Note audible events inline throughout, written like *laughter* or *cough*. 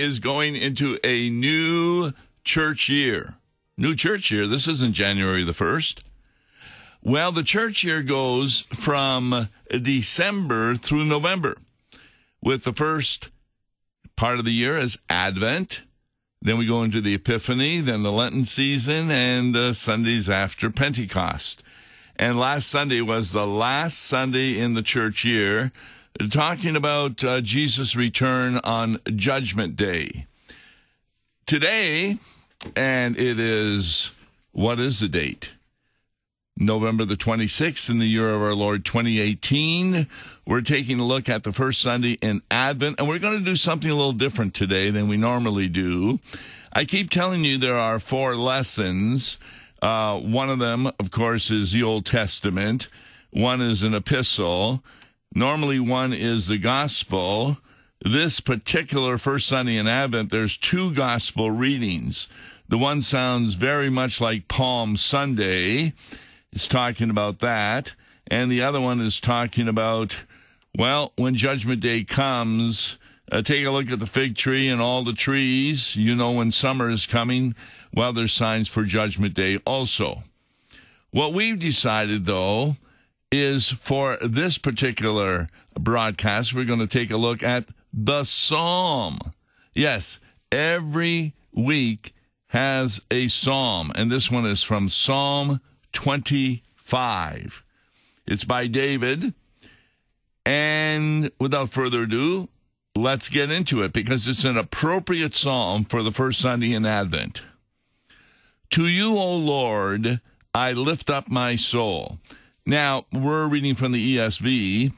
is going into a new church year. New church year. This isn't January the 1st. Well, the church year goes from December through November, with the first part of the year as Advent. Then we go into the Epiphany, then the Lenten season, and the Sundays after Pentecost. And last Sunday was the last Sunday in the church year, talking about uh, Jesus' return on Judgment Day. Today, and it is, what is the date? November the 26th in the year of our Lord 2018. We're taking a look at the first Sunday in Advent, and we're going to do something a little different today than we normally do. I keep telling you there are four lessons. Uh, one of them, of course, is the Old Testament. One is an epistle. Normally, one is the gospel. This particular first Sunday in Advent, there's two gospel readings. The one sounds very much like Palm Sunday is talking about that. And the other one is talking about, well, when Judgment Day comes, uh, take a look at the fig tree and all the trees. You know when summer is coming. Well, there's signs for Judgment Day also. What we've decided, though, is for this particular broadcast, we're going to take a look at the Psalm. Yes, every week has a Psalm, and this one is from Psalm 25. It's by David. And without further ado, let's get into it because it's an appropriate psalm for the first Sunday in Advent. To you, O Lord, I lift up my soul. Now, we're reading from the ESV,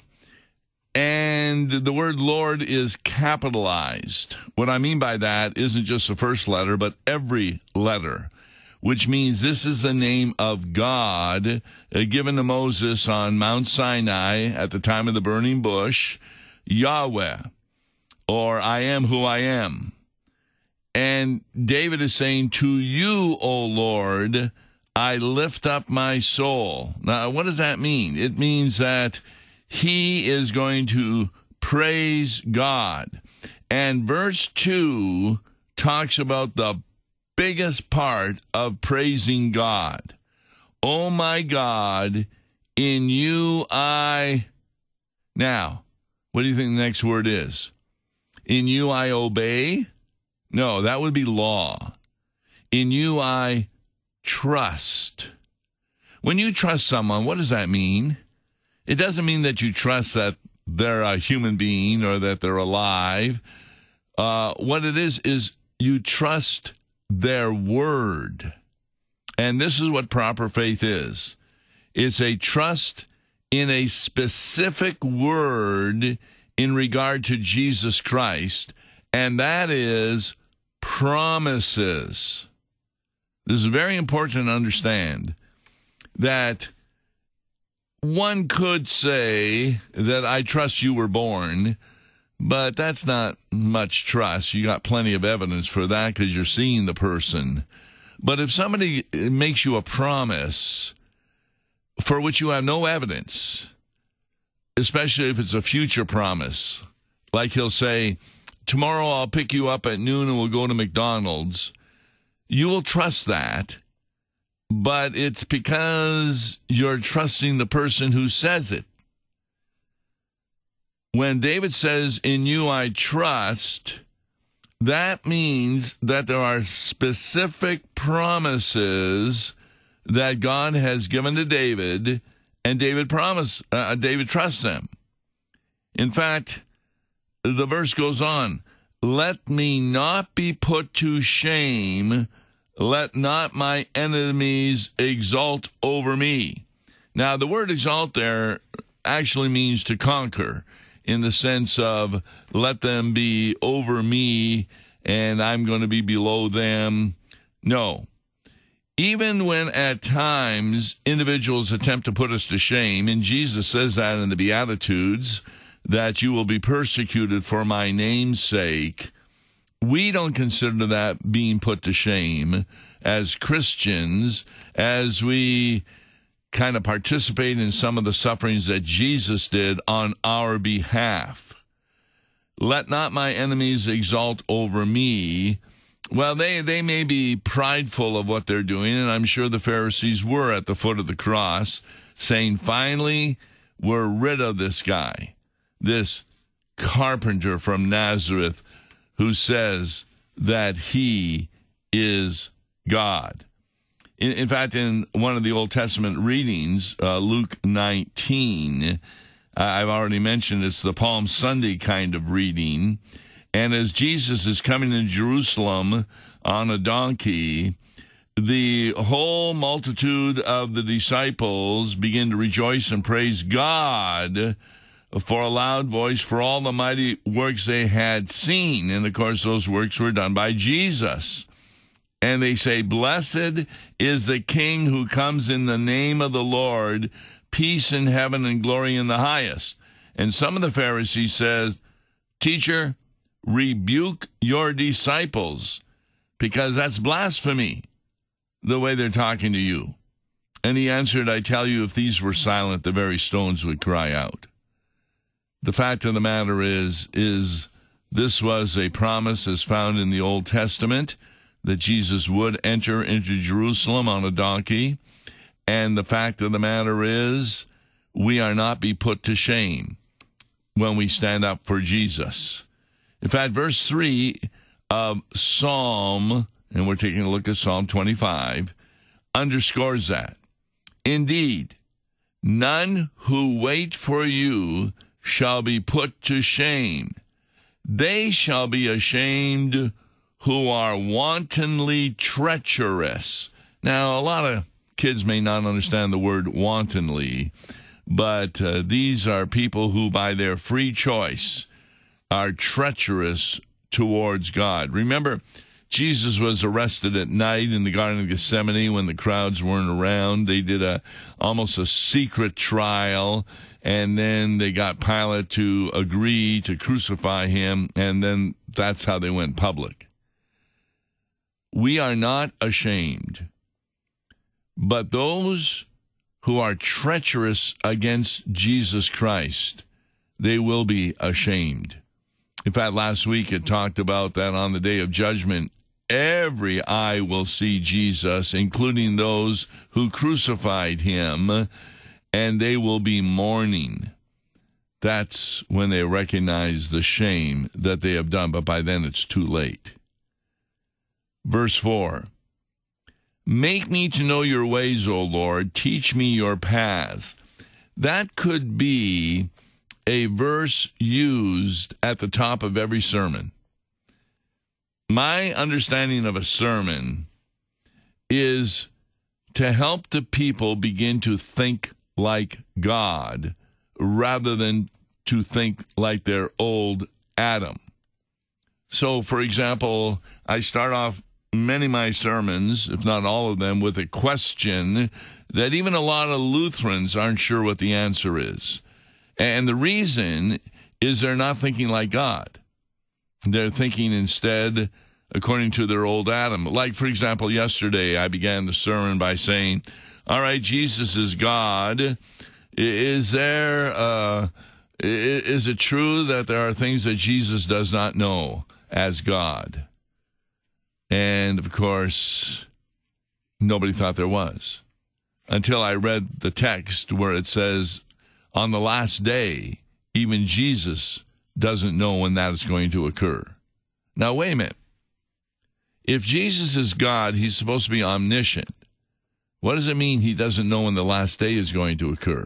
and the word Lord is capitalized. What I mean by that isn't just the first letter, but every letter which means this is the name of God uh, given to Moses on Mount Sinai at the time of the burning bush, Yahweh, or I am who I am. And David is saying, To you, O Lord, I lift up my soul. Now, what does that mean? It means that he is going to praise God. And verse 2 talks about the biggest part of praising God. Oh my God, in you I. Now, what do you think the next word is? In you I obey? No, that would be law. In you I trust. When you trust someone, what does that mean? It doesn't mean that you trust that they're a human being or that they're alive. Uh, what it is, is you trust their word. And this is what proper faith is it's a trust in a specific word in regard to Jesus Christ, and that is promises. This is very important to understand that one could say that I trust you were born but that's not much trust. You got plenty of evidence for that because you're seeing the person. But if somebody makes you a promise for which you have no evidence, especially if it's a future promise, like he'll say, Tomorrow I'll pick you up at noon and we'll go to McDonald's, you will trust that. But it's because you're trusting the person who says it when David says, In you I trust, that means that there are specific promises that God has given to David, and David promise uh, David trusts them. In fact, the verse goes on, "Let me not be put to shame; let not my enemies exult over me." Now, the word "exalt" there actually means to conquer in the sense of let them be over me and I'm going to be below them. No. Even when at times individuals attempt to put us to shame, and Jesus says that in the Beatitudes, that you will be persecuted for my name's sake, we don't consider that being put to shame as Christians as we kind of participate in some of the sufferings that Jesus did on our behalf. Let not my enemies exalt over me. Well, they, they may be prideful of what they're doing, and I'm sure the Pharisees were at the foot of the cross, saying, finally, we're rid of this guy, this carpenter from Nazareth who says that he is God. In, in fact, in one of the Old Testament readings, uh, Luke 19, I've already mentioned it's the Palm Sunday kind of reading. And as Jesus is coming in Jerusalem on a donkey, the whole multitude of the disciples begin to rejoice and praise God for a loud voice for all the mighty works they had seen. And of course, those works were done by Jesus. And they say, Blessed is the King who comes in the name of the Lord, peace in heaven and glory in the highest. And some of the Pharisees says, Teacher, rebuke your disciples because that's blasphemy the way they're talking to you. And he answered, I tell you, if these were silent, the very stones would cry out. The fact of the matter is, is this was a promise as found in the Old Testament that Jesus would enter into Jerusalem on a donkey. And the fact of the matter is, we are not be put to shame when we stand up for Jesus. In fact, verse 3 of Psalm, and we're taking a look at Psalm 25, underscores that. Indeed, none who wait for you shall be put to shame. They shall be ashamed who are wantonly treacherous. Now, a lot of kids may not understand the word wantonly, but uh, these are people who, by their free choice, are treacherous towards God. Remember, Jesus was arrested at night in the Garden of Gethsemane when the crowds weren't around. They did a almost a secret trial, and then they got Pilate to agree to crucify him, and then that's how they went public. We are not ashamed. But those who are treacherous against Jesus Christ, they will be ashamed. In fact, last week it talked about that on the day of judgment, every eye will see Jesus, including those who crucified him, and they will be mourning. That's when they recognize the shame that they have done, but by then it's too late. Verse 4 Make me to know your ways, O Lord. Teach me your paths. That could be a verse used at the top of every sermon. My understanding of a sermon is to help the people begin to think like God rather than to think like their old Adam. So, for example, I start off many of my sermons, if not all of them, with a question that even a lot of Lutherans aren't sure what the answer is. And the reason is they're not thinking like God. They're thinking instead according to their old Adam. Like, for example, yesterday I began the sermon by saying, All right, Jesus is God. Is there, uh, is it true that there are things that Jesus does not know as God? And of course, nobody thought there was until I read the text where it says, on the last day, even Jesus doesn't know when that is going to occur. Now, wait a minute. If Jesus is God, he's supposed to be omniscient. What does it mean he doesn't know when the last day is going to occur?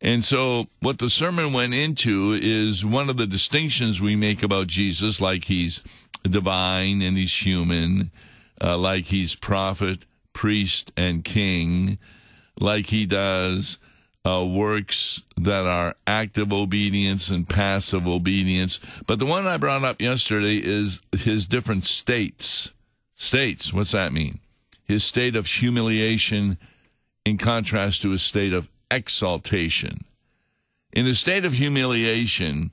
And so, what the sermon went into is one of the distinctions we make about Jesus, like he's divine and he's human, uh, like he's prophet, priest, and king, like he does uh, works that are active obedience and passive obedience. But the one I brought up yesterday is his different states. States, what's that mean? His state of humiliation in contrast to his state of exaltation. In a state of humiliation,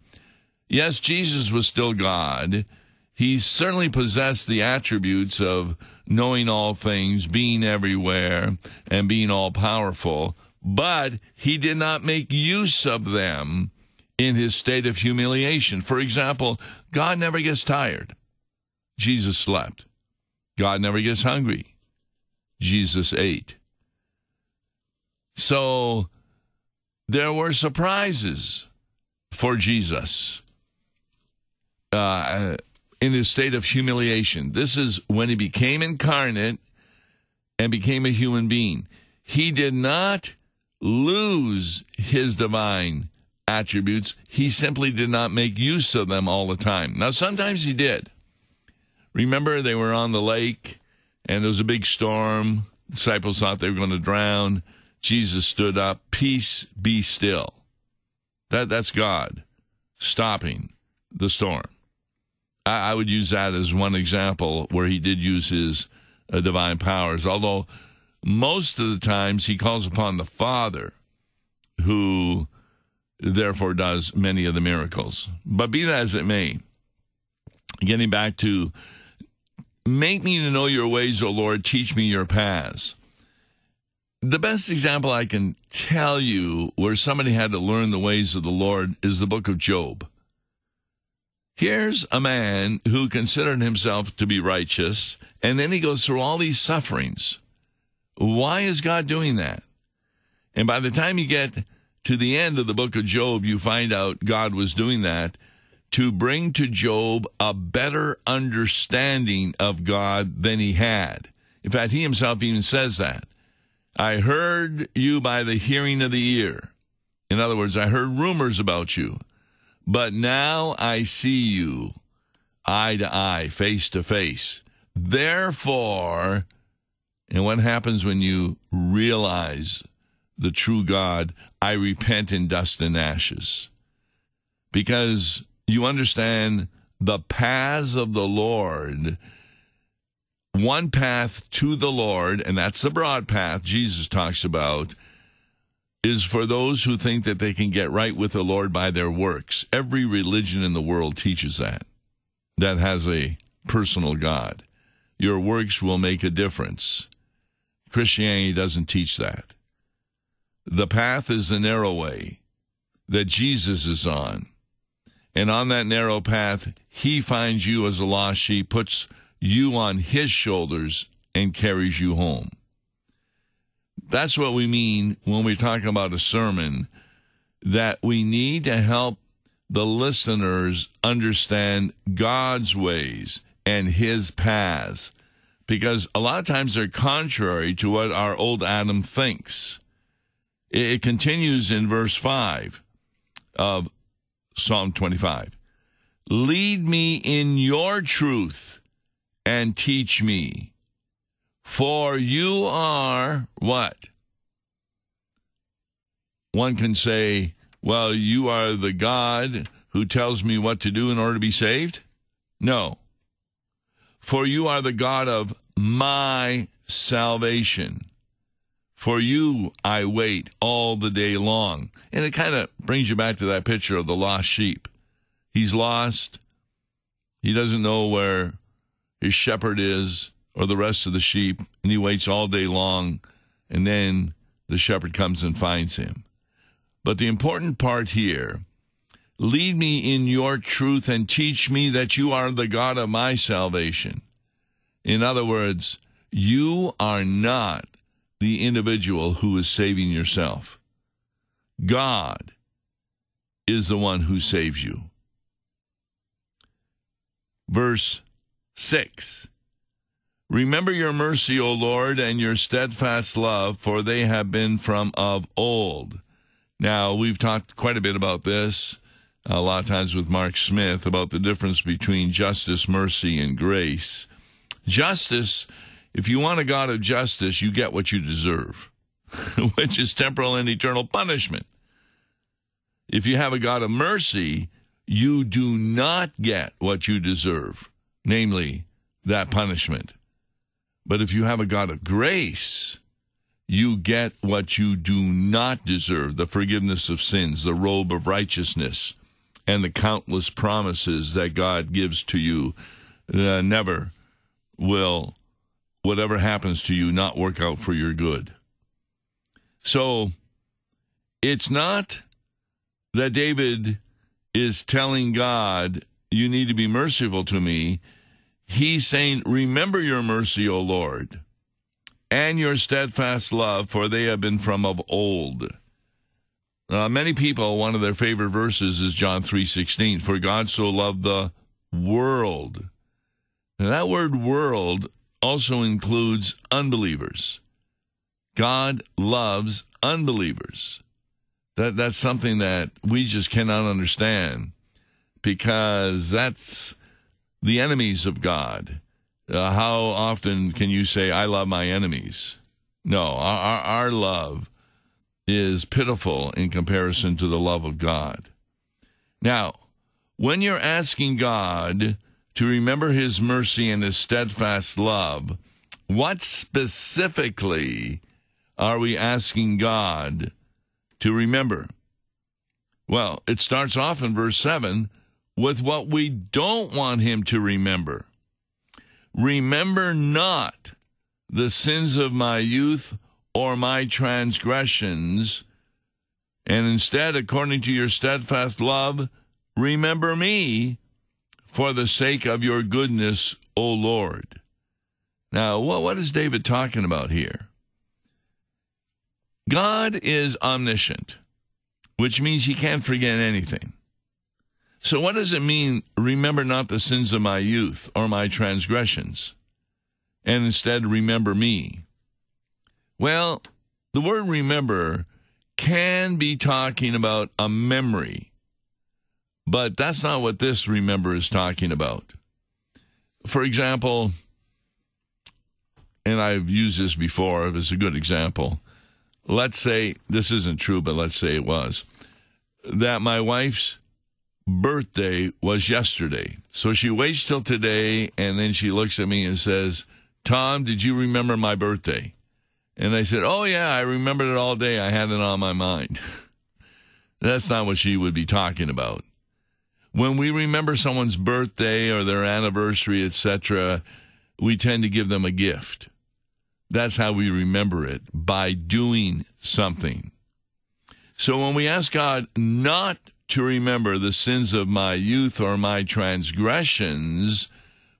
yes, Jesus was still God. He certainly possessed the attributes of knowing all things, being everywhere, and being all powerful, but he did not make use of them in his state of humiliation. For example, God never gets tired. Jesus slept. God never gets hungry. Jesus ate. So there were surprises for Jesus uh, in his state of humiliation. This is when he became incarnate and became a human being. He did not lose his divine attributes. He simply did not make use of them all the time. Now, sometimes he did. Remember, they were on the lake and there was a big storm. disciples thought they were going to drown. Jesus stood up, Peace be still. That, that's God stopping the storm. I, I would use that as one example where he did use his uh, divine powers, although most of the times he calls upon the Father, who therefore does many of the miracles. But be that as it may, getting back to make me to know your ways, O Lord, teach me your paths. The best example I can tell you where somebody had to learn the ways of the Lord is the book of Job. Here's a man who considered himself to be righteous, and then he goes through all these sufferings. Why is God doing that? And by the time you get to the end of the book of Job, you find out God was doing that to bring to Job a better understanding of God than he had. In fact, he himself even says that. I heard you by the hearing of the ear. In other words, I heard rumors about you, but now I see you eye to eye, face to face. Therefore, and what happens when you realize the true God? I repent in dust and ashes. Because you understand the paths of the Lord one path to the Lord, and that's the broad path Jesus talks about, is for those who think that they can get right with the Lord by their works. Every religion in the world teaches that, that has a personal God. Your works will make a difference. Christianity doesn't teach that. The path is the narrow way that Jesus is on. And on that narrow path, he finds you as a lost sheep, puts you on his shoulders and carries you home. That's what we mean when we talk about a sermon, that we need to help the listeners understand God's ways and his paths, because a lot of times they're contrary to what our old Adam thinks. It continues in verse 5 of Psalm 25. Lead me in your truth and teach me. For you are what? One can say, well, you are the God who tells me what to do in order to be saved? No. For you are the God of my salvation. For you I wait all the day long. And it kind of brings you back to that picture of the lost sheep. He's lost. He doesn't know where his shepherd is or the rest of the sheep, and he waits all day long, and then the shepherd comes and finds him. But the important part here lead me in your truth and teach me that you are the God of my salvation. In other words, you are not the individual who is saving yourself. God is the one who saves you. Verse 6. Remember your mercy, O Lord, and your steadfast love, for they have been from of old. Now, we've talked quite a bit about this, a lot of times with Mark Smith, about the difference between justice, mercy, and grace. Justice, if you want a God of justice, you get what you deserve, *laughs* which is temporal and eternal punishment. If you have a God of mercy, you do not get what you deserve namely, that punishment. But if you have a God of grace, you get what you do not deserve the forgiveness of sins, the robe of righteousness, and the countless promises that God gives to you. Uh, never will whatever happens to you not work out for your good. So it's not that David is telling God, You need to be merciful to me, he's saying, Remember your mercy, O Lord, and your steadfast love, for they have been from of old. Uh, many people, one of their favorite verses is John 3.16, For God so loved the world. That word world also includes unbelievers. God loves unbelievers. That that's something that we just cannot understand because that's the enemies of God. Uh, how often can you say, I love my enemies? No, our, our, our love is pitiful in comparison to the love of God. Now, when you're asking God to remember his mercy and his steadfast love, what specifically are we asking God to remember? Well, it starts off in verse 7 with what we don't want him to remember. Remember not the sins of my youth or my transgressions, and instead, according to your steadfast love, remember me for the sake of your goodness, O Lord. Now, what, what is David talking about here? God is omniscient, which means he can't forget anything. So, what does it mean, remember not the sins of my youth or my transgressions, and instead remember me? Well, the word remember can be talking about a memory, but that's not what this remember is talking about. For example, and I've used this before, it's a good example let's say this isn't true, but let's say it was, that my wife's birthday was yesterday. So she waits till today and then she looks at me and says, Tom, did you remember my birthday? And I said, Oh, yeah, I remembered it all day. I had it on my mind. *laughs* That's not what she would be talking about. When we remember someone's birthday or their anniversary, etc., we tend to give them a gift. That's how we remember it by doing something. So when we ask God not to remember the sins of my youth or my transgressions,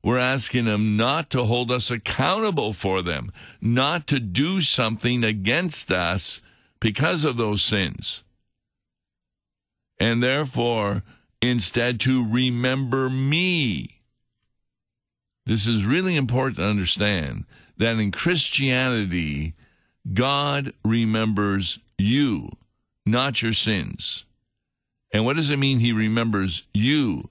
we're asking Him not to hold us accountable for them, not to do something against us because of those sins. And therefore, instead, to remember me. This is really important to understand that in Christianity, God remembers you, not your sins. And what does it mean he remembers you?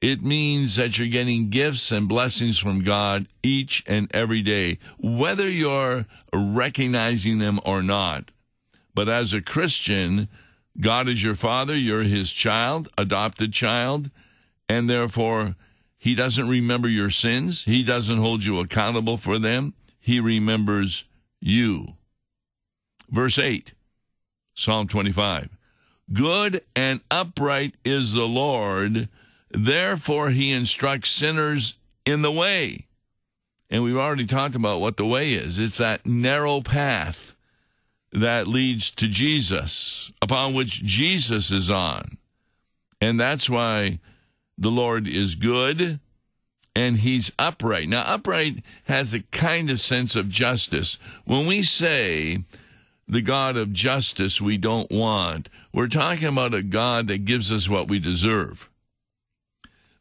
It means that you're getting gifts and blessings from God each and every day, whether you're recognizing them or not. But as a Christian, God is your father, you're his child, adopted child, and therefore he doesn't remember your sins. He doesn't hold you accountable for them he remembers you. Verse 8, Psalm 25. Good and upright is the Lord, therefore he instructs sinners in the way. And we've already talked about what the way is it's that narrow path that leads to Jesus, upon which Jesus is on. And that's why the Lord is good and he's upright. Now, upright has a kind of sense of justice. When we say the God of justice we don't want, we're talking about a God that gives us what we deserve.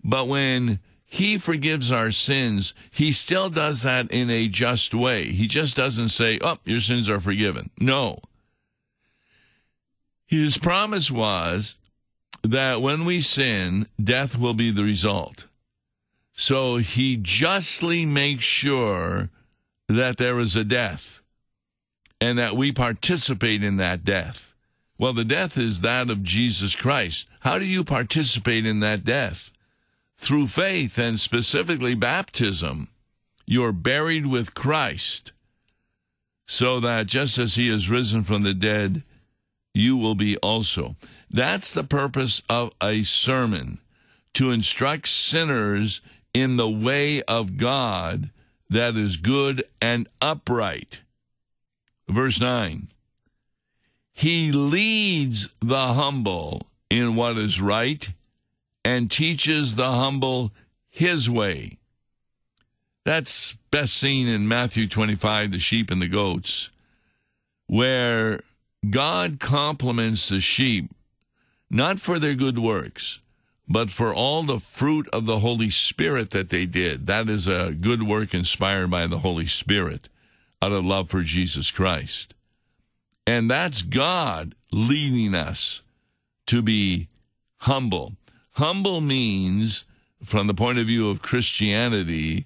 But when he forgives our sins, he still does that in a just way. He just doesn't say, oh, your sins are forgiven. No. His promise was that when we sin, death will be the result. So he justly makes sure that there is a death and that we participate in that death. Well, the death is that of Jesus Christ. How do you participate in that death? Through faith and specifically baptism. You're buried with Christ so that just as he is risen from the dead, you will be also. That's the purpose of a sermon to instruct sinners in the way of God that is good and upright. Verse 9 He leads the humble in what is right and teaches the humble his way. That's best seen in Matthew 25, the sheep and the goats, where God compliments the sheep not for their good works, but for all the fruit of the Holy Spirit that they did. That is a good work inspired by the Holy Spirit out of love for Jesus Christ. And that's God leading us to be humble. Humble means, from the point of view of Christianity,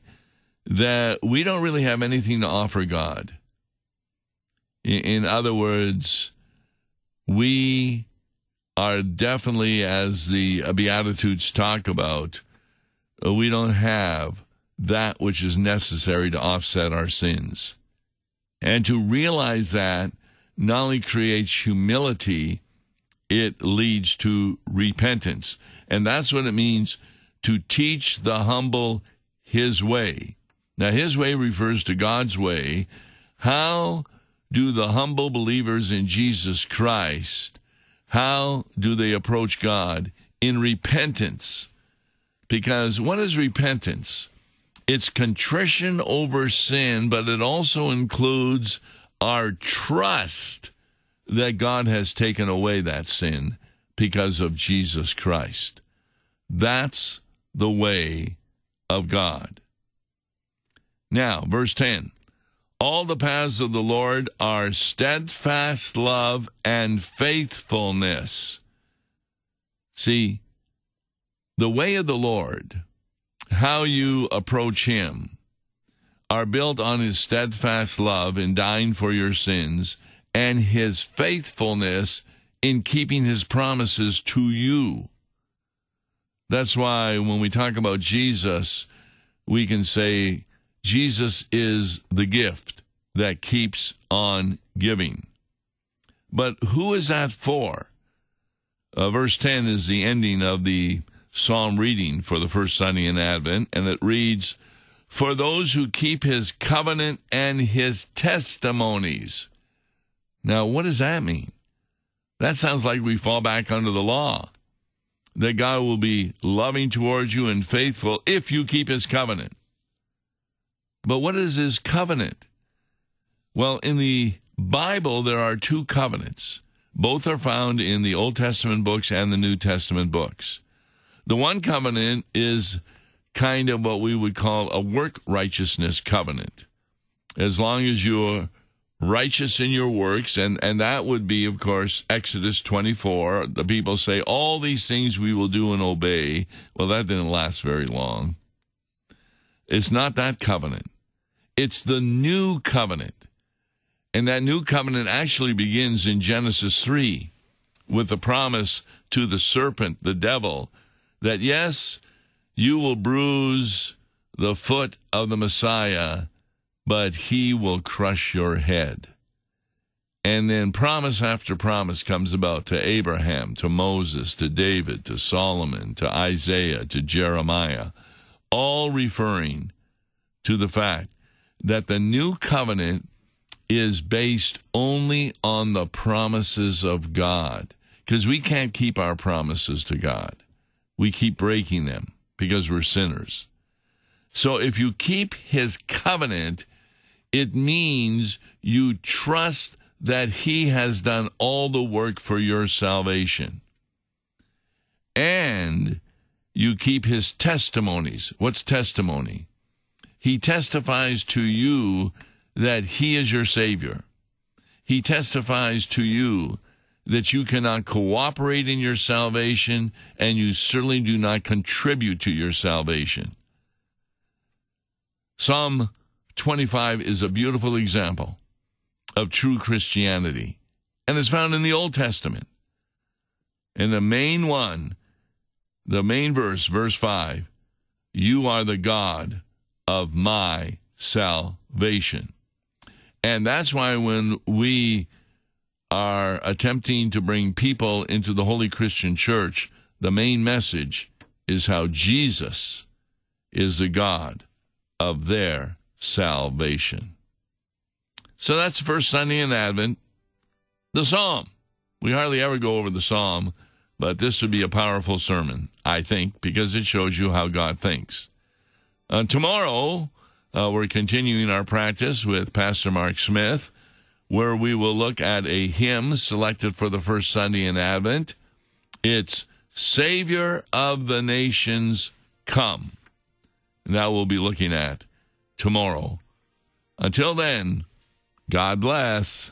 that we don't really have anything to offer God. In other words, we are definitely, as the Beatitudes talk about, uh, we don't have that which is necessary to offset our sins. And to realize that not only creates humility, it leads to repentance. And that's what it means to teach the humble his way. Now, his way refers to God's way. How do the humble believers in Jesus Christ how do they approach God? In repentance. Because what is repentance? It's contrition over sin, but it also includes our trust that God has taken away that sin because of Jesus Christ. That's the way of God. Now, verse 10 all the paths of the Lord are steadfast love and faithfulness. See, the way of the Lord, how you approach Him, are built on His steadfast love in dying for your sins and His faithfulness in keeping His promises to you. That's why when we talk about Jesus, we can say, Jesus is the gift that keeps on giving. But who is that for? Uh, verse 10 is the ending of the psalm reading for the first Sunday in Advent, and it reads, For those who keep his covenant and his testimonies. Now, what does that mean? That sounds like we fall back under the law. That God will be loving towards you and faithful if you keep his covenant. But what is his covenant? Well, in the Bible, there are two covenants. Both are found in the Old Testament books and the New Testament books. The one covenant is kind of what we would call a work righteousness covenant. As long as you're righteous in your works, and, and that would be, of course, Exodus 24. The people say, All these things we will do and obey. Well, that didn't last very long. It's not that covenant. It's the new covenant. And that new covenant actually begins in Genesis 3 with the promise to the serpent, the devil, that yes, you will bruise the foot of the Messiah, but he will crush your head. And then promise after promise comes about to Abraham, to Moses, to David, to Solomon, to Isaiah, to Jeremiah, all referring to the fact that the new covenant is based only on the promises of God. Because we can't keep our promises to God. We keep breaking them because we're sinners. So if you keep his covenant, it means you trust that he has done all the work for your salvation. And you keep his testimonies. What's testimony? He testifies to you that He is your Savior. He testifies to you that you cannot cooperate in your salvation and you certainly do not contribute to your salvation. Psalm 25 is a beautiful example of true Christianity and is found in the Old Testament. In the main one, the main verse, verse 5, you are the God of my salvation. And that's why when we are attempting to bring people into the Holy Christian Church, the main message is how Jesus is the God of their salvation. So that's the first Sunday in Advent. The Psalm. We hardly ever go over the Psalm, but this would be a powerful sermon, I think, because it shows you how God thinks. Uh, tomorrow, uh, we're continuing our practice with Pastor Mark Smith, where we will look at a hymn selected for the first Sunday in Advent. It's Savior of the Nations Come. And that we'll be looking at tomorrow. Until then, God bless.